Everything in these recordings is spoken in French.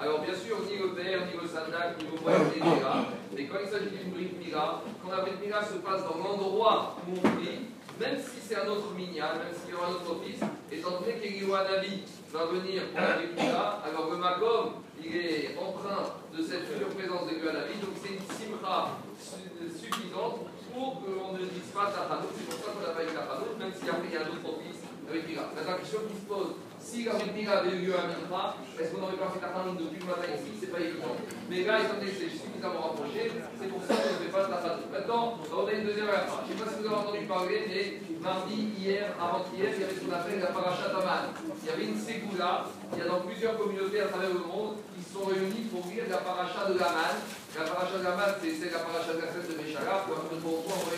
Alors bien sûr, ni le père, ni le sandak, ni le moyen des mais quand il s'agit d'une bride mira, quand la bride mira se passe dans l'endroit où on prie, même si c'est un autre minyan, même s'il y aura un autre office, étant donné qu'Eliwanavi va venir pour la bride mira, alors le magom, il est empreint de cette future présence de Eliwanavi, donc c'est une simra suffisante pour qu'on ne dise pas Tachanout. C'est pour ça qu'on eu Tachanout, même si après il y a d'autres Mira. Maintenant, la question qui se pose, si la Mira avait eu lieu à est-ce qu'on n'aurait pas fait Tachanout depuis le matin ici C'est pas évident. Mais là, étant donné que c'est suffisamment rapproché, c'est pour ça qu'on ne fait pas Tachanout. Maintenant, on a une deuxième affaire. Je ne sais pas si vous avez entendu parler, mais mardi, hier, avant-hier, il y avait ce qu'on appelle la Parashat Aman. Il y avait une ségoula, il y a dans plusieurs communautés à travers le monde qui se sont réunis pour lire la Parashat de l'Aman. La paracha de Gaman, c'est la paracha de la fête de Meshalah, pour de pourquoi envoyer Gaman à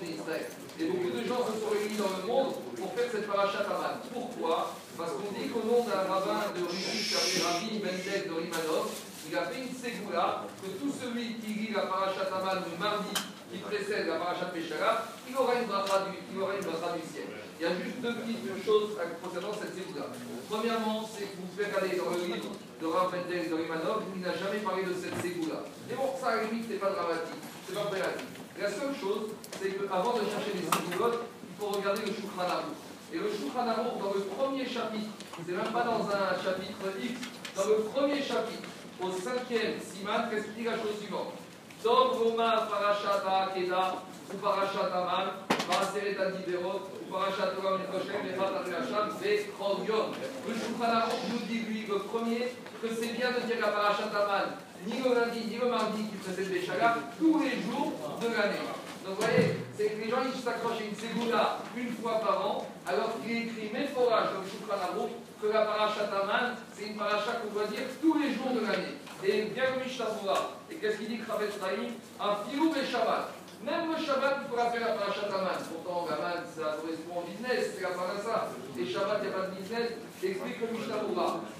d'Israël. Et beaucoup de gens se sont réunis dans le monde pour faire cette paracha Gaman. Pourquoi? Parce qu'on dit qu'au nom d'un rabbin de Rishi, qui Rabbi Mendel de Rimanov, il a fait une ségoula que tout celui qui lit la paracha Gaman le mardi qui précède la paracha du, il aura une bracha du ciel. Il y a juste deux petites choses concernant cette ségoula. Premièrement, c'est que vous pouvez aller dans le livre de Rav Mendel de Rimanov, il n'a jamais parlé de cette ségoula. Et bon, ça à la limite, pas dramatique, c'est pas dramatique. La seule chose, c'est qu'avant de chercher les ségoulottes, il faut regarder le Aruch. Et le Shulchan dans le premier chapitre, c'est même pas dans un chapitre X, dans le premier chapitre, au cinquième siman, qu'est-ce qu'il dit la chose suivante? Roma Parashat Akeda ou Parashat Aman, Paraseret Adiberot, ou Parashat Olam Mikoshem, et Hacham, c'est Chromion. Le Shulchan nous dit, lui, le premier, que c'est bien de dire la Parashat ni le lundi, ni le mardi qui précède les Shagat, tous les jours de l'année. Donc vous voyez, c'est que les gens ils s'accrochent à une ségoula une fois par an, alors qu'il est écrit méphorage comme Shulchan Aruch que la Parashat Aman, c'est une paracha qu'on doit dire tous les jours de l'année. Et bien le Mishnah et qu'est-ce qu'il dit Kravet Un filou et Shabbat. Même le Shabbat, il faudra faire la Parashat Aman. Pourtant, Aman, ça correspond au business, c'est la parasha. Et Shabbat, il n'y a pas de business. Explique le Mishnah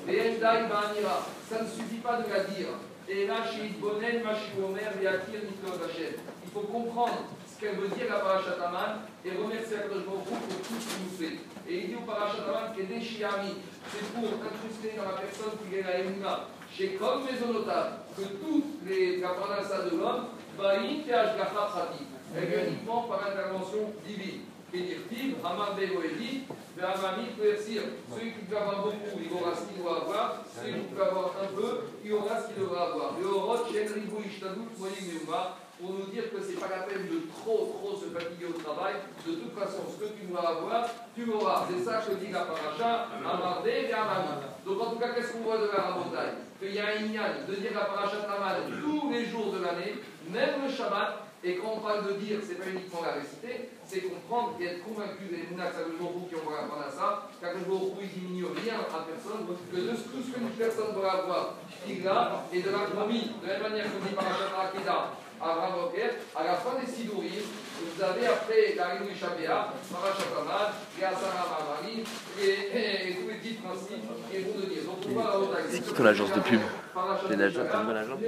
Et Ba'anira, ça ne suffit pas de la dire. Et là, chez Bonen, Machigomer, Yakir, Niklot Hachem. Il faut comprendre ce qu'elle veut dire la Parashat Aman et remercier la Kodesh pour tout ce qu'il nous fait. Et il dit au Parashat Aman que des Shiami, c'est pour incruster dans la personne qui est la Emuna, chez comme Mésonotav, que toutes les Kapanasa de l'homme, Baïn Teashgacha Prati, elles viennent uniquement par intervention divine. Et dire Tib, Haman Begoedi, Vehamami Persir. Celui qui peut avoir beaucoup, il aura ce qu'il doit avoir. Celui qui peut avoir un peu, il aura ce qu'il devra avoir. Le Horot, Shen Ribou Ishtadou, Moïm pour nous dire que ce n'est pas la peine de trop, trop se fatiguer au travail. De toute façon, ce que tu dois avoir, tu l'auras. C'est ça que dit la paracha, Amardé et Amami. Donc en tout cas, qu'est-ce qu'on voit de la ramontagne Qu'il y a un ignan de dire la paracha Tamal tous les jours de l'année, même le Shabbat, et quand on parle de dire, c'est pas uniquement la réciter, c'est comprendre et être convaincu des Mounas Kadoshborou qui ont apprendre à ça, qu'Akadoshborou il diminue rien à personne, que de tout ce qu'une personne doit avoir, il a, et de la promis, de la même manière que dit Parashat Akeda, Abraham Roquette, à la fin des Sidourim, vous avez après la Réunion Shabéa, Parashat Amad, Gazara Mamari, et tous les petits principes qui vont de dire. Donc on va à C'est qui ton agence de pub T'es nageur, t'es un bon nageur